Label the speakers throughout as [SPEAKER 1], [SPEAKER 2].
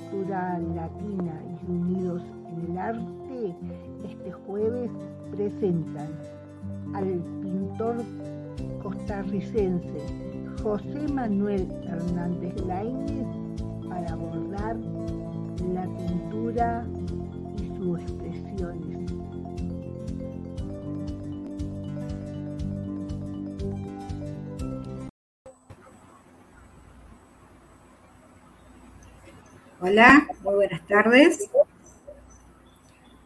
[SPEAKER 1] cultura latina y unidos en el arte, este jueves presentan al pintor costarricense José Manuel Hernández Laínez para abordar la pintura y sus expresiones.
[SPEAKER 2] Hola, muy buenas tardes.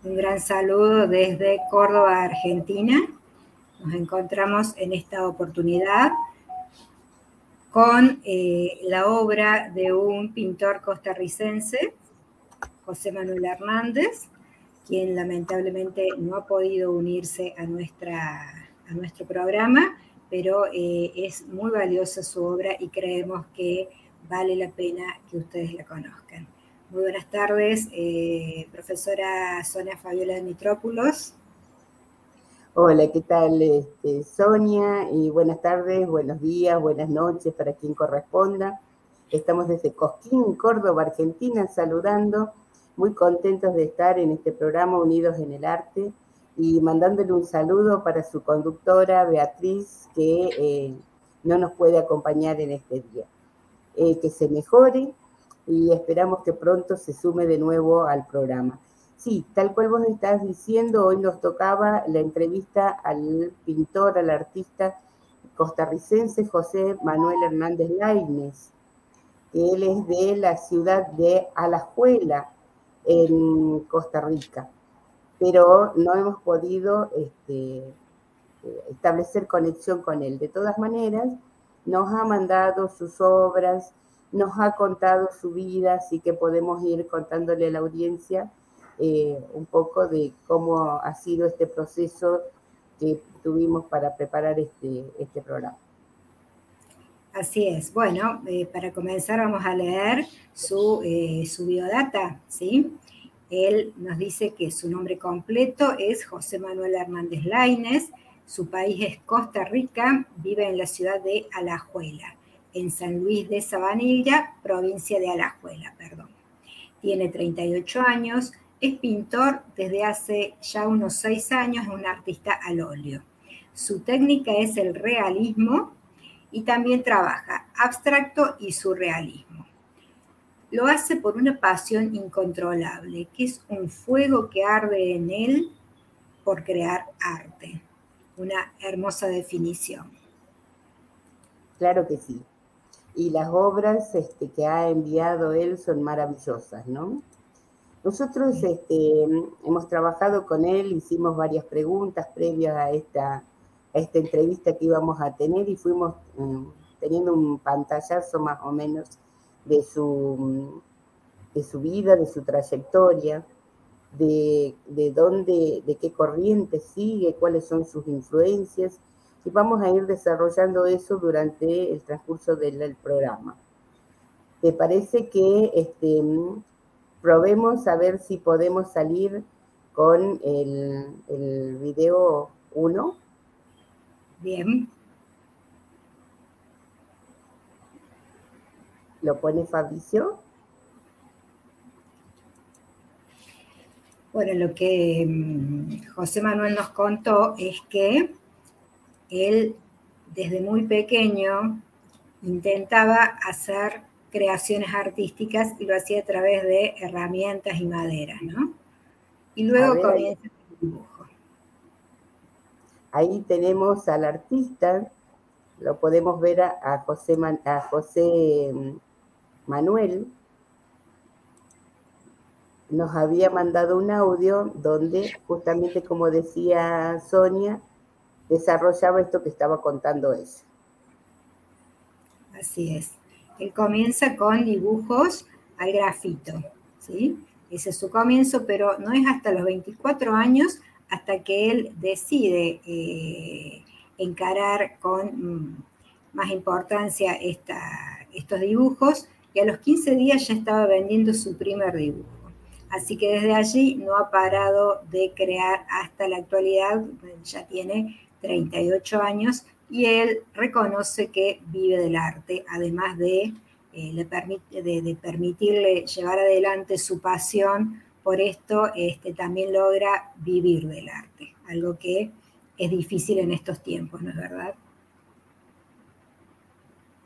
[SPEAKER 2] Un gran saludo desde Córdoba, Argentina. Nos encontramos en esta oportunidad con eh, la obra de un pintor costarricense, José Manuel Hernández, quien lamentablemente no ha podido unirse a, nuestra, a nuestro programa, pero eh, es muy valiosa su obra y creemos que vale la pena que ustedes la conozcan. Muy buenas tardes, eh, profesora Sonia Fabiola Mitrópulos.
[SPEAKER 3] Hola, ¿qué tal este, Sonia? Y buenas tardes, buenos días, buenas noches para quien corresponda. Estamos desde Cosquín, Córdoba, Argentina, saludando, muy contentos de estar en este programa Unidos en el Arte y mandándole un saludo para su conductora Beatriz, que eh, no nos puede acompañar en este día. Eh, que se mejore y esperamos que pronto se sume de nuevo al programa. Sí, tal cual vos estás diciendo, hoy nos tocaba la entrevista al pintor, al artista costarricense José Manuel Hernández Lainez. Él es de la ciudad de Alajuela, en Costa Rica, pero no hemos podido este, eh, establecer conexión con él. De todas maneras, nos ha mandado sus obras, nos ha contado su vida, así que podemos ir contándole a la audiencia eh, un poco de cómo ha sido este proceso que tuvimos para preparar este, este programa.
[SPEAKER 2] Así es. Bueno, eh, para comenzar vamos a leer su, eh, su biodata, ¿sí? Él nos dice que su nombre completo es José Manuel Hernández Laines, su país es Costa Rica, vive en la ciudad de Alajuela, en San Luis de Sabanilla, provincia de Alajuela, perdón. Tiene 38 años, es pintor desde hace ya unos seis años, es un artista al óleo. Su técnica es el realismo y también trabaja abstracto y surrealismo. Lo hace por una pasión incontrolable, que es un fuego que arde en él por crear arte una hermosa definición.
[SPEAKER 3] Claro que sí. Y las obras este, que ha enviado él son maravillosas, ¿no? Nosotros este, hemos trabajado con él, hicimos varias preguntas previas a esta, esta entrevista que íbamos a tener y fuimos mm, teniendo un pantallazo más o menos de su, de su vida, de su trayectoria de, de dónde, de qué corriente sigue, cuáles son sus influencias, y vamos a ir desarrollando eso durante el transcurso del, programa. ¿Te parece que este, probemos a ver si podemos salir con el, el video 1?
[SPEAKER 2] Bien.
[SPEAKER 3] ¿Lo pone Fabricio?
[SPEAKER 2] Bueno, lo que mm, José Manuel nos contó es que él desde muy pequeño intentaba hacer creaciones artísticas y lo hacía a través de herramientas y maderas, ¿no? Y luego comienza el dibujo.
[SPEAKER 3] Ahí tenemos al artista, lo podemos ver a, José, a José mm, Manuel, nos había mandado un audio donde justamente como decía Sonia, desarrollaba esto que estaba contando ella.
[SPEAKER 2] Así es. Él comienza con dibujos al grafito, ¿sí? Ese es su comienzo, pero no es hasta los 24 años hasta que él decide eh, encarar con mm, más importancia estos dibujos y a los 15 días ya estaba vendiendo su primer dibujo. Así que desde allí no ha parado de crear hasta la actualidad, ya tiene 38 años y él reconoce que vive del arte, además de eh, le permite, de, permitirle llevar adelante su pasión por esto, este, también logra vivir del arte, algo que es difícil en estos tiempos, ¿no es verdad?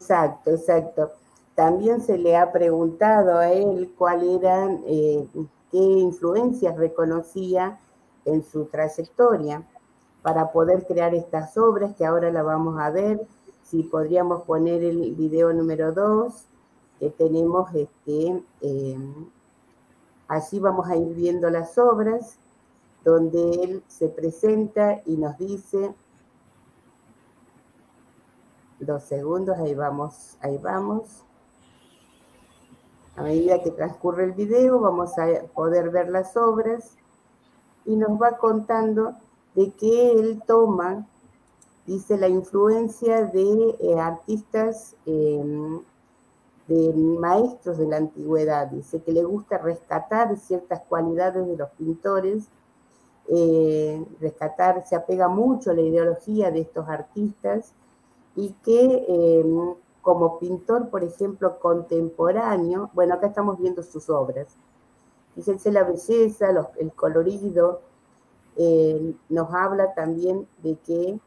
[SPEAKER 3] Exacto, exacto. También se le ha preguntado a él cuáles eran, eh, qué influencias reconocía en su trayectoria para poder crear estas obras que ahora la vamos a ver. Si podríamos poner el video número 2, que tenemos este, em, allí vamos a ir viendo las obras donde él se presenta y nos dice dos segundos, ahí vamos, ahí vamos. A medida que transcurre el video vamos a poder ver las obras y nos va contando de que él toma, dice, la influencia de eh, artistas, em, de maestros de la antigüedad, dice que le gusta rescatar ciertas cualidades de los pintores, eh, rescatar, se apega mucho a la ideología de estos artistas y que em, como pintor, por ejemplo, contemporáneo, bueno, acá estamos viendo sus obras, fíjense la belleza, el colorido, eh, nos habla también de que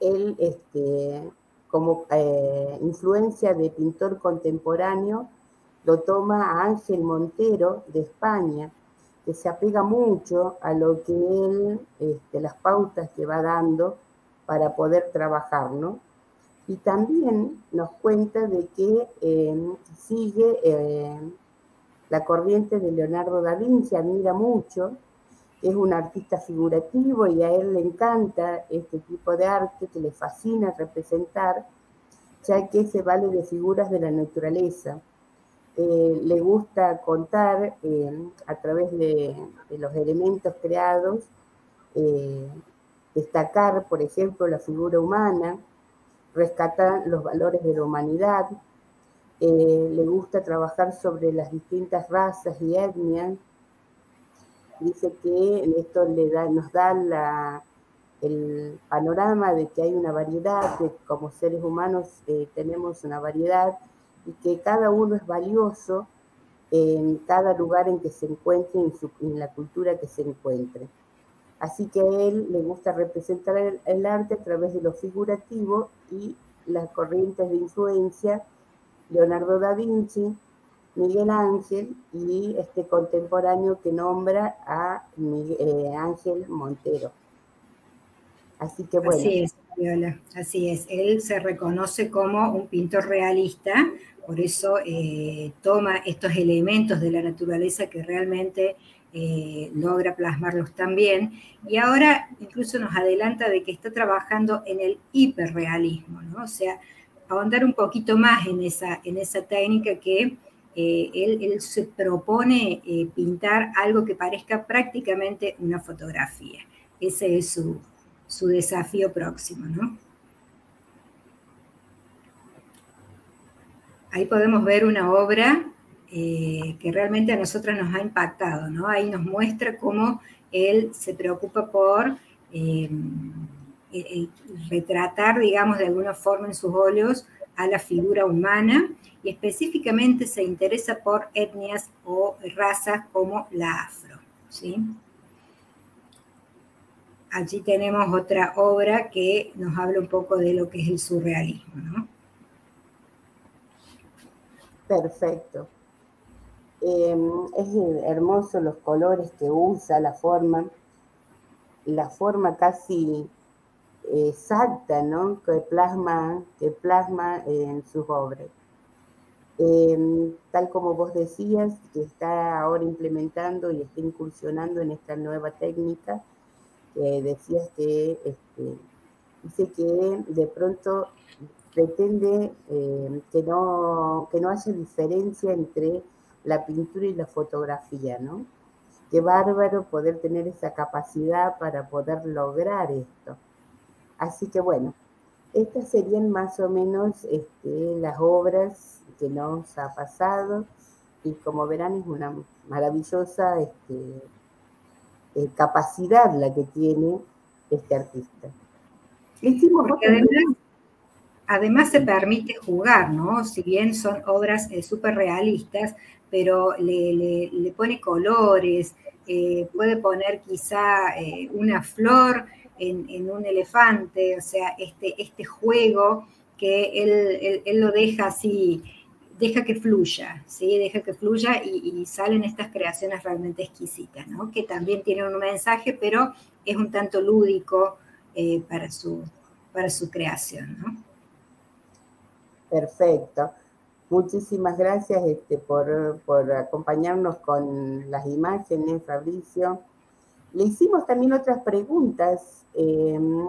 [SPEAKER 3] él, este, como eh, influencia de pintor contemporáneo, lo toma a Ángel Montero de España, que se apega mucho a lo que él, este, las pautas que va dando para poder trabajar, ¿no? Y también nos cuenta de que eh, sigue eh, la corriente de Leonardo da Vinci, admira mucho, es un artista figurativo y a él le encanta este tipo de arte que le fascina representar, ya que se vale de figuras de la naturaleza. Eh, le gusta contar a través de, los elementos creados, destacar, por ejemplo, la figura humana, rescatar los valores de la humanidad, eh, le gusta trabajar sobre las distintas razas y etnias. Dice que esto nos da el panorama de que hay una variedad, de como seres humanos eh, tenemos una variedad y que cada uno es valioso en cada lugar en que se encuentre, en, en la cultura que se encuentre. Así que a él le gusta representar el, arte a través de lo figurativo y las corrientes de influencia, Leonardo da Vinci, Miguel Ángel y este contemporáneo que nombra a eh, Ángel Montero.
[SPEAKER 2] Así que bueno. Así es, Viola, así es. Él se reconoce como un pintor realista, por eso eh, toma estos elementos de la naturaleza que realmente eh, logra plasmarlos también. Y ahora incluso nos adelanta de que está trabajando en el hiperrealismo. O sea, ahondar un poquito más en esa, en esa técnica que eh, él, se propone eh, pintar algo que parezca prácticamente una fotografía. Ese es su, su desafío próximo. Ahí podemos ver una obra eh, que realmente a nosotros nos ha impactado, ¿no? Ahí nos muestra cómo él se preocupa por eh, retratar, digamos, de alguna forma en sus óleos a la figura humana y específicamente se interesa por etnias o razas como la afro, ¿sí? Allí tenemos otra obra que nos habla un poco de lo que es el surrealismo, ¿no?
[SPEAKER 3] Perfecto. Em, es hermoso los colores que usa, la forma, la forma casi exacta, ¿no? Que plasma, que plasma en sus obras. Em, tal como vos decías, que está ahora implementando y está incursionando en esta nueva técnica, que decías que este, dice que de pronto pretende em, que, no, que no haya diferencia entre la pintura y la fotografía, ¿no? Qué bárbaro poder tener esa capacidad para poder lograr esto. Así que bueno, estas serían más o menos este, las obras que nos ha pasado y como verán es una maravillosa este, eh, capacidad la que tiene este artista.
[SPEAKER 2] hicimos además se permite jugar, ¿no? Si bien son obras eh, súper realistas, pero le, pone colores, eh, puede poner quizá eh, una flor en, un elefante, o sea, este, este juego que él, lo deja así, deja que fluya, ¿sí? Deja que fluya y, salen estas creaciones realmente exquisitas, ¿no? Que también tienen un mensaje, pero es un tanto lúdico para, su, para su creación, ¿no?
[SPEAKER 3] Perfecto. Muchísimas gracias este, por, acompañarnos con las imágenes, Fabricio. Le hicimos también otras preguntas em,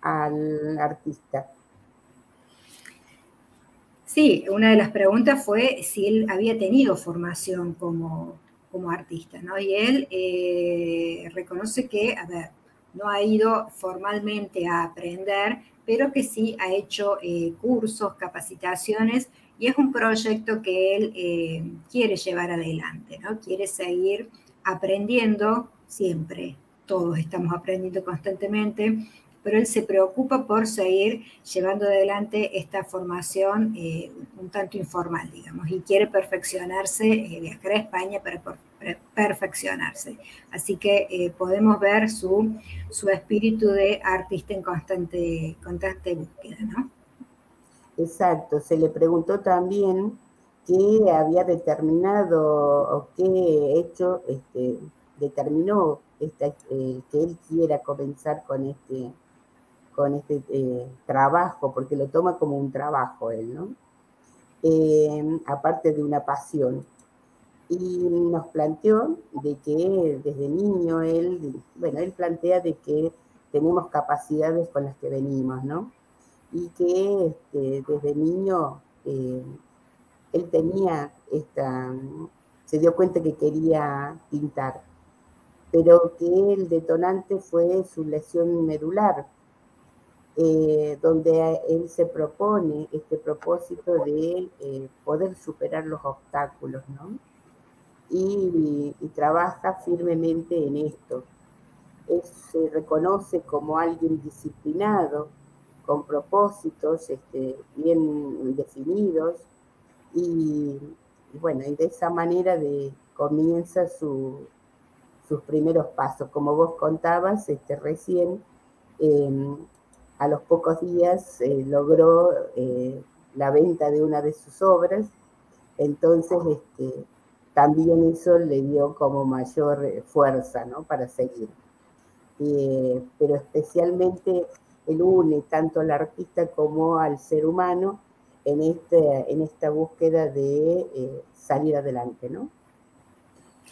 [SPEAKER 3] al artista.
[SPEAKER 2] Sí, una de las preguntas fue si él había tenido formación como, artista, ¿no? Y él eh, reconoce que, a ver, no ha ido formalmente a aprender, pero que sí ha hecho eh, cursos, capacitaciones y es un proyecto que él eh, quiere llevar adelante, ¿no? Quiere seguir aprendiendo siempre. Todos estamos aprendiendo constantemente, pero él se preocupa por seguir llevando adelante esta formación eh, un tanto informal, digamos, y quiere perfeccionarse, viajar a España para perfeccionarse. Así que eh, podemos ver su, su espíritu de artista en constante, constante búsqueda, ¿no?
[SPEAKER 3] Exacto, se le preguntó también qué había determinado o qué hecho este, determinó eh, que él quiera comenzar con este, con este eh, trabajo, porque lo toma como un trabajo él, ¿no? aparte de una pasión y nos planteó de que desde niño él, bueno, él plantea de que tenemos capacidades con las que venimos, ¿no? Y que este, desde niño eh, él tenía esta, se dio cuenta que quería pintar, pero que el detonante fue su lesión medular, eh, donde él se propone este propósito de eh, poder superar los obstáculos, ¿no? y, trabaja firmemente en esto. se reconoce como alguien disciplinado, con propósitos este, bien definidos y, bueno, y de esa manera de, comienza sus primeros pasos. Como vos contabas este, recién, em, a los pocos días eh, logró eh, la venta de una de sus obras, entonces este, también eso le dio como mayor fuerza ¿no? para seguir. Eh, pero especialmente él une tanto al artista como al ser humano en, este, en esta búsqueda de salir adelante, ¿no?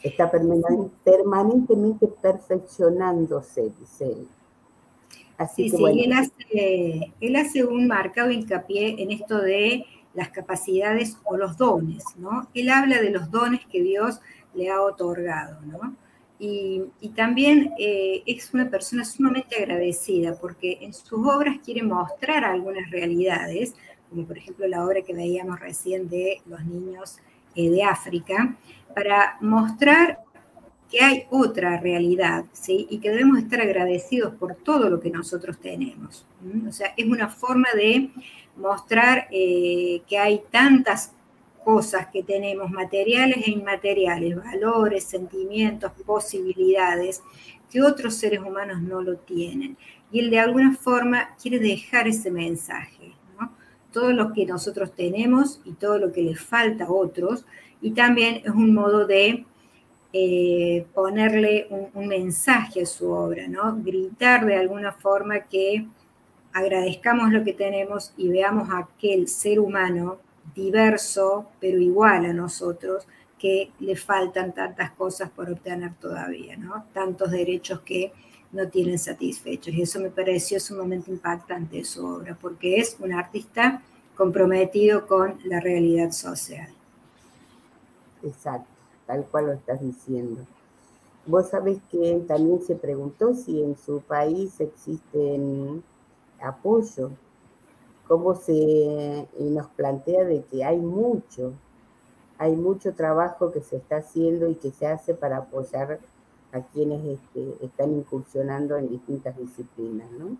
[SPEAKER 3] Está permanentemente perfeccionándose, dice él.
[SPEAKER 2] Así sí, sí, él, hace, él hace un marcado hincapié en esto de las capacidades o los dones, ¿no? Él habla de los dones que Dios le ha otorgado, ¿no? Y, también eh, es una persona sumamente agradecida porque en sus obras quiere mostrar algunas realidades, como por ejemplo la obra que veíamos recién de los niños eh, de África, para mostrar que hay otra realidad, ¿sí? Y que debemos estar agradecidos por todo lo que nosotros tenemos. O sea, es una forma de mostrar eh, que hay tantas cosas que tenemos, materiales e inmateriales, valores, sentimientos, posibilidades, que otros seres humanos no lo tienen. Y él de alguna forma quiere dejar ese mensaje. Todo lo que nosotros tenemos y todo lo que le falta a otros, y también es un modo de eh, ponerle un, mensaje a su obra. Gritar de alguna forma que agradezcamos lo que tenemos y veamos a aquel ser humano diverso, pero igual a nosotros, que le faltan tantas cosas por obtener todavía. Tantos derechos que no tienen satisfechos. Y eso me pareció sumamente impactante de su obra, porque es un artista comprometido con la realidad social.
[SPEAKER 3] Exacto, tal cual lo estás diciendo. Vos sabés que también se preguntó si en su país existen apoyo, cómo se nos plantea de que hay mucho, hay mucho trabajo que se está haciendo y que se hace para apoyar a quienes este, están incursionando en distintas disciplinas, ¿no?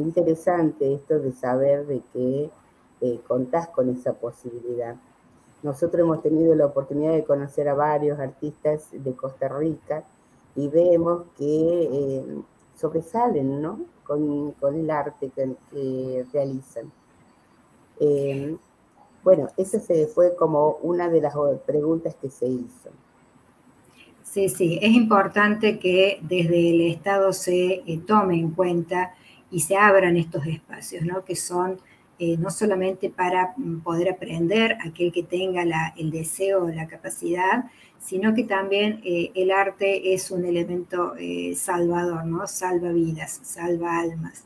[SPEAKER 3] interesante esto de saber de que eh, contás con esa posibilidad. Nosotros hemos tenido la oportunidad de conocer a varios artistas de Costa Rica y vemos que eh, sobresalen ¿no? con, el arte que, realizan. Eh, bueno, esa fue como una de las preguntas que se hizo.
[SPEAKER 2] Sí, sí, es importante que desde el Estado se eh, tome en cuenta y se abran estos espacios, ¿no? que son eh, no solamente para mm, poder aprender aquel que tenga el deseo o la capacidad, sino que también eh, el arte es un elemento salvador, ¿no? salva vidas, salva almas.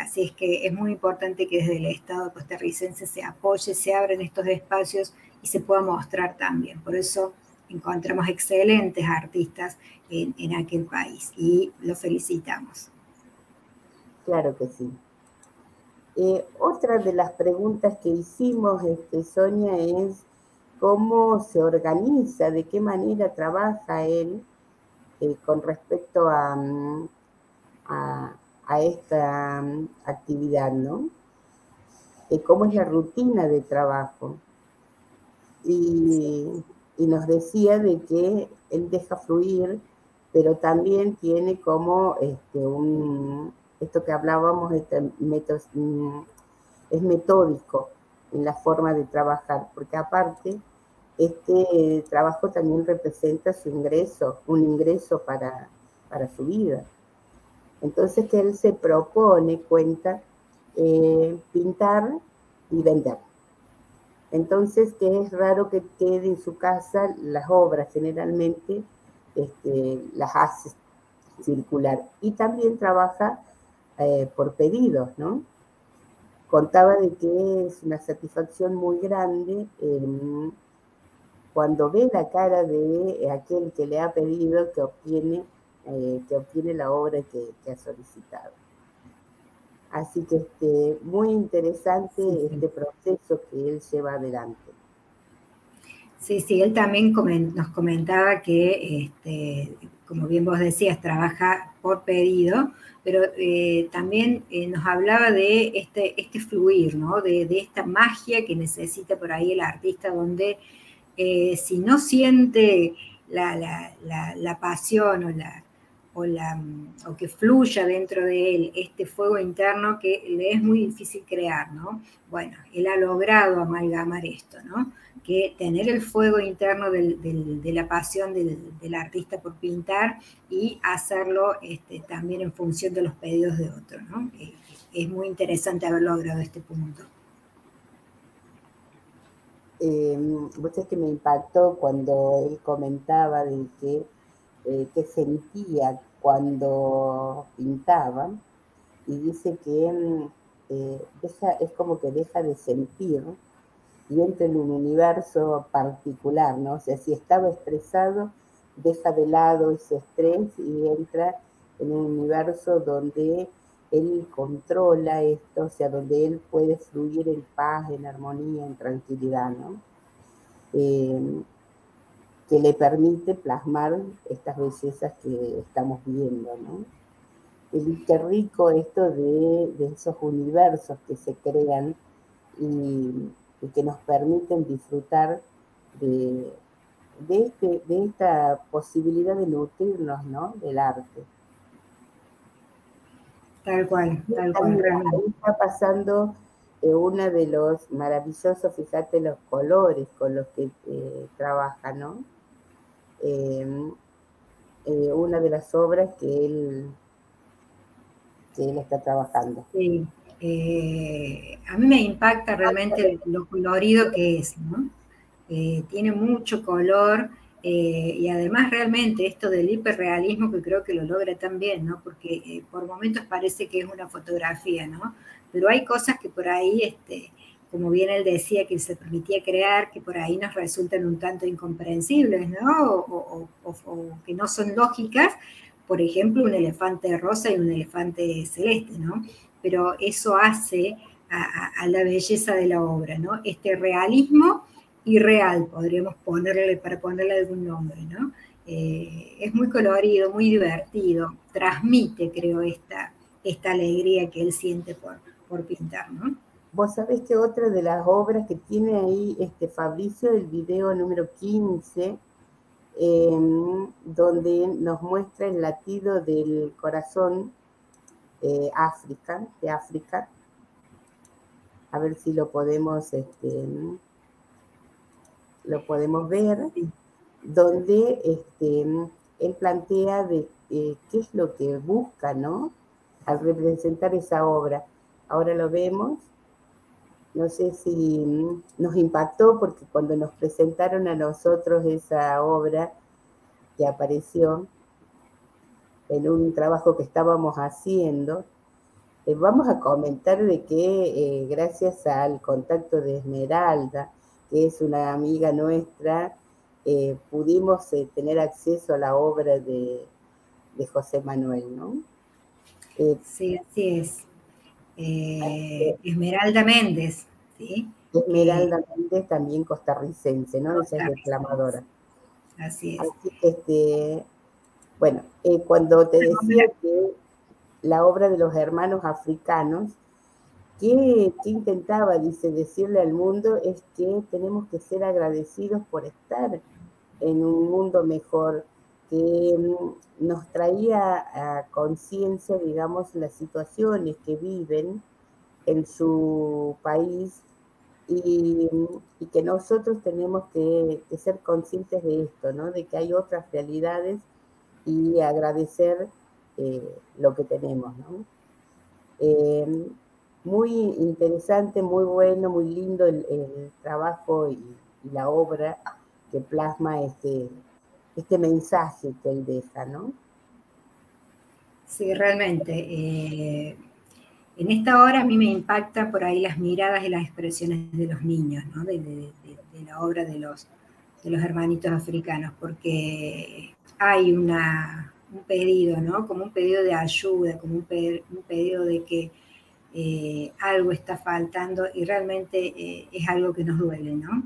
[SPEAKER 2] así es que es muy importante que desde el Estado costarricense se apoye, se abran estos espacios y se pueda mostrar también. Por eso encontramos excelentes artistas en, aquel país y los felicitamos.
[SPEAKER 3] Claro que sí. Eh, otra de las preguntas que hicimos, este, Sonia, es cómo se organiza, de qué manera trabaja él eh, con respecto a, mm, a, esta mm, actividad, ¿no? ¿Cómo es la rutina de trabajo? Y y nos decía de que él deja fluir, pero también tiene como este, un, esto que hablábamos, este mm, es metódico en la forma de trabajar, porque aparte este trabajo también representa su ingreso, un ingreso para, para su vida. Entonces que él se propone, cuenta, eh, pintar y vender. Entonces, que es raro que quede en su casa las obras, generalmente este, las hace circular. Y también trabaja eh, por pedidos, ¿no? Contaba de que es una satisfacción muy grande cuando ve la cara de aquel que le ha pedido que obtiene, eh, que obtiene la obra que ha solicitado. Así que este, muy interesante este proceso que él lleva adelante.
[SPEAKER 2] Sí, sí, él también nos comentaba que, este, como bien vos decías, trabaja por pedido, pero eh, también eh, nos hablaba de este, este fluir, ¿no? De, esta magia que necesita por ahí el artista, donde eh, si no siente la, la pasión o la, o, que fluya dentro de él este fuego interno que le es muy difícil crear, ¿no? Bueno, él ha logrado amalgamar esto, ¿no? Que tener el fuego interno de la pasión del, artista por pintar y hacerlo este, también en función de los pedidos de otro, ¿no? Eh, es muy interesante haber logrado este punto.
[SPEAKER 3] Eh, vos que me impactó cuando él comentaba de que eh, que sentía cuando pintaba y dice que eh, es como que deja de sentir y entra en un universo particular, ¿no? O sea, si estaba estresado, deja de lado ese estrés y entra en un universo donde él controla esto, o sea, donde él puede fluir en paz, en armonía, en tranquilidad, ¿no? Eh, que le permite plasmar estas bellezas que estamos viendo, ¿no? Y qué rico esto de, esos universos que se crean y, que nos permiten disfrutar de, este, de esta posibilidad de nutrirnos, ¿no? Del arte.
[SPEAKER 2] Tal cual, tal cual.
[SPEAKER 3] está pasando eh, uno de los maravillosos, fíjate los colores con los que eh, trabaja, ¿no? Em, eh, una de las obras que él, que él está trabajando.
[SPEAKER 2] Sí, eh, a mí me impacta realmente lo colorido que es, ¿no? Eh, tiene mucho color y además realmente esto del hiperrealismo que creo que lo logra también, ¿no? Porque por momentos parece que es una fotografía, ¿no? Pero hay cosas que por ahí, este, como bien él decía, que se permitía crear, que por ahí nos resultan un tanto incomprensibles, ¿no? O, que no son lógicas, por ejemplo, un elefante rosa y un elefante celeste, ¿no? Pero eso hace a, la belleza de la obra, ¿no? Este realismo irreal, podríamos ponerle, para ponerle algún nombre, ¿no? Eh, es muy colorido, muy divertido, transmite, creo, esta, esta alegría que él siente por, por pintar, ¿no?
[SPEAKER 3] Vos sabés que otra de las obras que tiene ahí este Fabricio, el video número 15, em, donde nos muestra el latido del corazón eh, África, de África. A ver si lo podemos, este, lo podemos ver, donde este, él plantea de eh, qué es lo que busca, ¿no? Al representar esa obra. Ahora lo vemos no sé si nos impactó porque cuando nos presentaron a nosotros esa obra que apareció en un trabajo que estábamos haciendo, eh, vamos a comentar de que eh, gracias al contacto de Esmeralda, que es una amiga nuestra, eh, pudimos tener acceso a la obra de, de José Manuel, ¿no?
[SPEAKER 2] sí, así es. Eh, Esmeralda Méndez, ¿sí?
[SPEAKER 3] Esmeralda Méndez, también costarricense, ¿no? Esa es reclamadora.
[SPEAKER 2] Así es.
[SPEAKER 3] este, bueno, eh, cuando te decía que la obra de los hermanos africanos, ¿qué, ¿qué, intentaba, dice, decirle al mundo? Es que tenemos que ser agradecidos por estar en un mundo mejor, que mm, nos traía a conciencia, digamos, las situaciones que viven en su país y, que nosotros tenemos que, ser conscientes de esto, ¿no? de que hay otras realidades y agradecer eh, lo que tenemos. ¿no? Eh, muy interesante, muy bueno, muy lindo el, trabajo y, y, la obra que plasma este, este mensaje que él deja, ¿no?
[SPEAKER 2] Sí, realmente. Eh, en esta hora a mí me impacta por ahí las miradas y las expresiones de los niños, ¿no? de, la obra de los, de los hermanitos africanos, porque hay una, un pedido, ¿no? como un pedido de ayuda, como un, pedido de que eh, algo está faltando y realmente eh, es algo que nos duele, ¿no?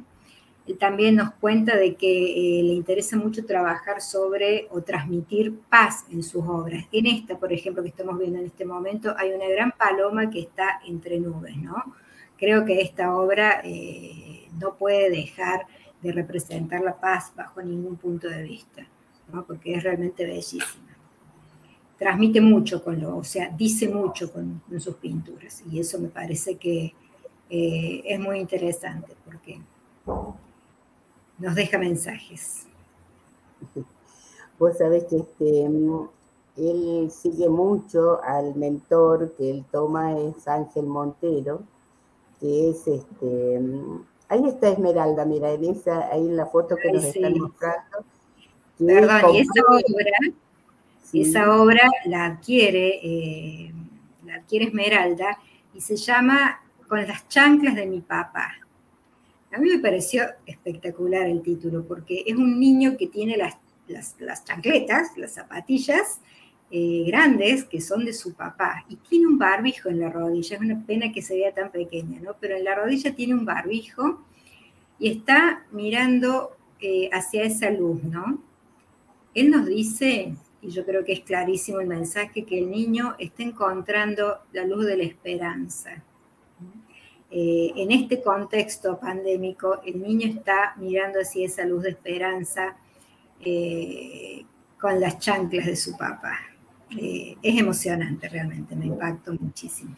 [SPEAKER 2] También nos cuenta de que eh, le interesa mucho trabajar sobre o transmitir paz en sus obras. En esta, por ejemplo, que estamos viendo en este momento, hay una gran paloma que está entre nubes. Creo que esta obra eh, no puede dejar de representar la paz bajo ningún punto de vista. Porque es realmente bellísima. Transmite mucho con lo, o sea, dice mucho con, sus pinturas y eso me parece que eh, es muy interesante porque nos deja mensajes.
[SPEAKER 3] Vos sabés que este, él sigue mucho al mentor que él toma, es Ángel Montero, que es este. Ahí está Esmeralda, mira, en esa, ahí en la foto que nos están mostrando.
[SPEAKER 2] Perdón, y esa obra, esa obra la adquiere, eh, la adquiere Esmeralda y se llama Con las chanclas de mi papá. A mí me pareció espectacular el título porque es un niño que tiene las, las, chancletas, las zapatillas eh, grandes que son de su papá y tiene un barbijo en la rodilla. Es una pena que se vea tan pequeña, ¿no? Pero en la rodilla tiene un barbijo y está mirando eh, hacia esa luz, ¿no? Él nos dice, y yo creo que es clarísimo el mensaje, que el niño está encontrando la luz de la esperanza eh, en este contexto pandémico, el niño está mirando hacia esa luz de esperanza eh, con las chanclas de su papá. Eh, es emocionante realmente, me impactó muchísimo.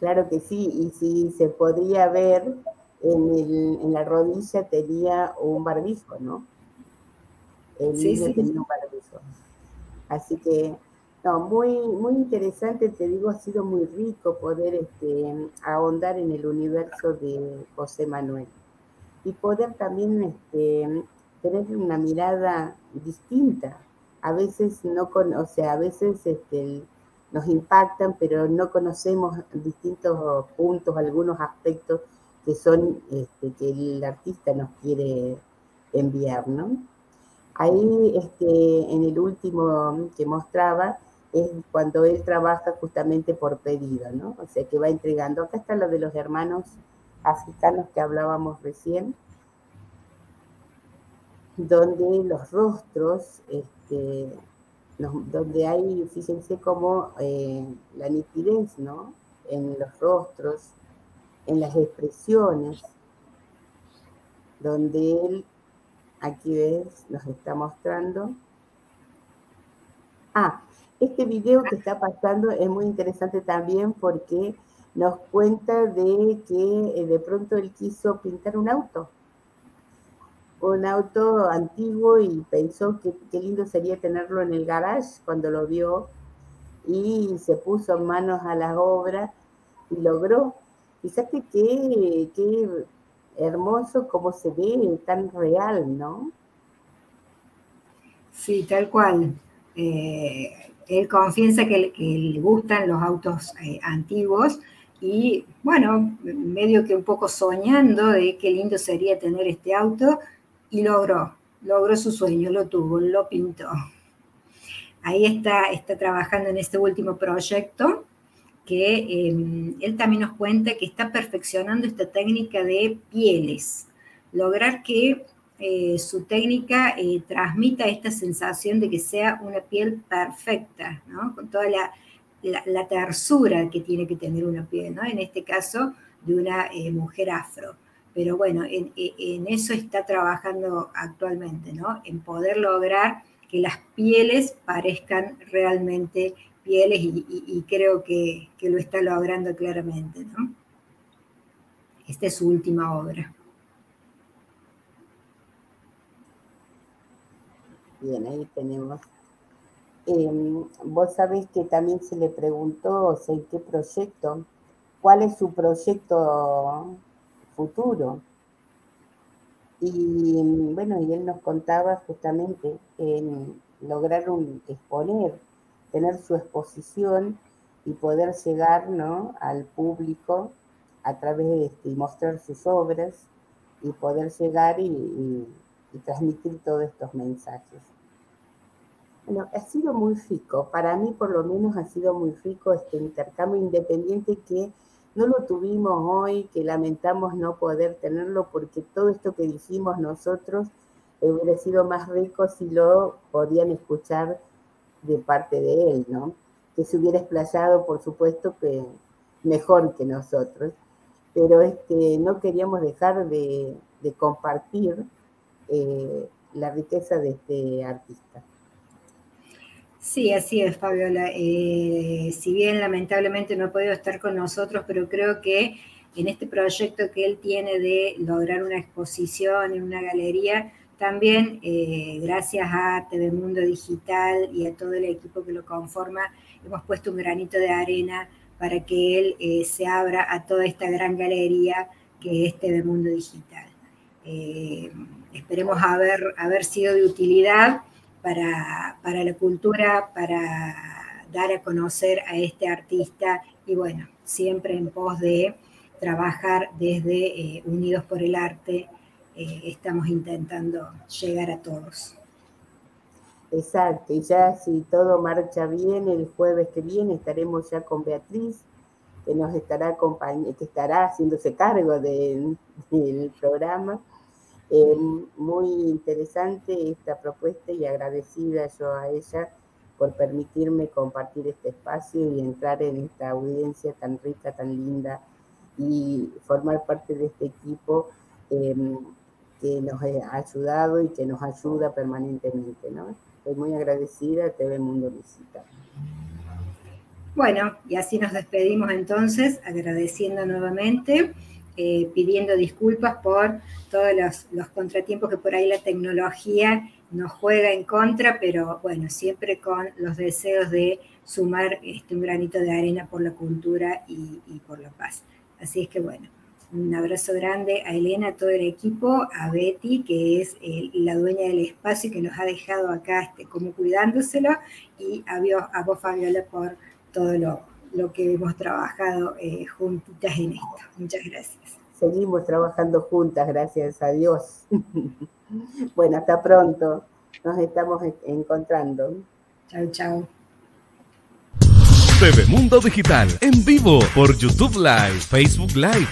[SPEAKER 3] Claro que sí, y si se podría ver, en, la rodilla tenía un barbijo, ¿no? El niño tenía un barbijo. Así que no, muy, muy interesante, te digo, ha sido muy rico poder este, ahondar en el universo de José Manuel y poder también este, tener una mirada distinta. A veces no con, o sea, a veces este, nos impactan, pero no conocemos distintos puntos, algunos aspectos que son este, que el artista nos quiere enviar, ¿no? Ahí, este, en el último que mostraba, es cuando él trabaja justamente por pedido, ¿no? O sea, que va entregando. Acá está lo de los hermanos africanos que hablábamos recién, donde los rostros este, donde hay, fíjense como eh, la nitidez, ¿no? En los rostros, en las expresiones, donde él, aquí ves, nos está mostrando. Ah, este video que está pasando es muy interesante también porque nos cuenta de que eh, de pronto él quiso pintar un auto, un auto antiguo y pensó que qué lindo sería tenerlo en el garage cuando lo vio y se puso manos a las obras y logró. Fíjate qué, qué hermoso cómo se ve, tan real, ¿no?
[SPEAKER 2] Sí, tal cual. Eh, él confiesa que, le gustan los autos eh, antiguos y bueno, medio que un poco soñando de qué lindo sería tener este auto y logró, logró su sueño, lo tuvo, lo pintó. Ahí está, está trabajando en este último proyecto que em, él también nos cuenta que está perfeccionando esta técnica de pieles, lograr que eh, su técnica eh, transmita esta sensación de que sea una piel perfecta, ¿no? con toda la, tersura que tiene que tener una piel, ¿no? en este caso de una eh, mujer afro. Pero bueno, en, en, eso está trabajando actualmente, ¿no? en poder lograr que las pieles parezcan realmente pieles y, creo que, lo está logrando claramente. ¿no? Esta es su última obra.
[SPEAKER 3] Bien, ahí tenemos. Em, vos sabés que también se le preguntó, o sea, ¿en qué proyecto? ¿Cuál es su proyecto futuro? Y bueno, y él nos contaba justamente en lograr un, exponer tener su exposición y poder llegar ¿no? al público a través de este, y mostrar sus obras y poder llegar y, transmitir todos estos mensajes. Bueno, ha sido muy rico, para mí por lo menos ha sido muy rico este intercambio independiente que no lo tuvimos hoy, que lamentamos no poder tenerlo porque todo esto que dijimos nosotros hubiera sido más rico si lo podían escuchar de parte de él, ¿no? Que se hubiera explayado, por supuesto, que mejor que nosotros, pero este, no queríamos dejar de, compartir eh, la riqueza de este artista.
[SPEAKER 2] Sí, así es, Fabiola. Eh, si bien lamentablemente no ha podido estar con nosotros, pero creo que en este proyecto que él tiene de lograr una exposición en una galería, también, eh, gracias a TV Mundo Digital y a todo el equipo que lo conforma, hemos puesto un granito de arena para que él eh, se abra a toda esta gran galería que es TV Mundo Digital. Esperemos haber, haber sido de utilidad para, para la cultura, para dar a conocer a este artista y bueno, siempre en pos de trabajar desde Unidos por el Arte eh, estamos intentando llegar a todos.
[SPEAKER 3] Exacto, y ya si todo marcha bien, el jueves que viene estaremos ya con Beatriz, que nos estará que estará haciéndose cargo del programa. Eh, muy interesante esta propuesta y agradecida yo a ella por permitirme compartir este espacio y entrar en esta audiencia tan rica, tan linda y formar parte de este equipo eh, que nos ha ayudado y que nos ayuda permanentemente, ¿no? Estoy muy agradecida a TV Mundo Visita.
[SPEAKER 2] Bueno, y así nos despedimos entonces, agradeciendo nuevamente, eh, pidiendo disculpas por todos los, contratiempos que por ahí la tecnología nos juega en contra, pero bueno, siempre con los deseos de sumar este, un granito de arena por la cultura y, por la paz. Así es que bueno, un abrazo grande a Elena, a todo el equipo, a Betty, que es la dueña del espacio y que nos ha dejado acá este, como cuidándoselo, y a, a vos, Fabiola, por todo lo, que hemos trabajado eh, juntitas en esto. Muchas gracias.
[SPEAKER 3] Seguimos trabajando juntas, gracias a Dios. bueno, hasta pronto. Nos estamos encontrando.
[SPEAKER 2] Chao, chao.
[SPEAKER 4] TV Mundo Digital en vivo por YouTube Live, Facebook Live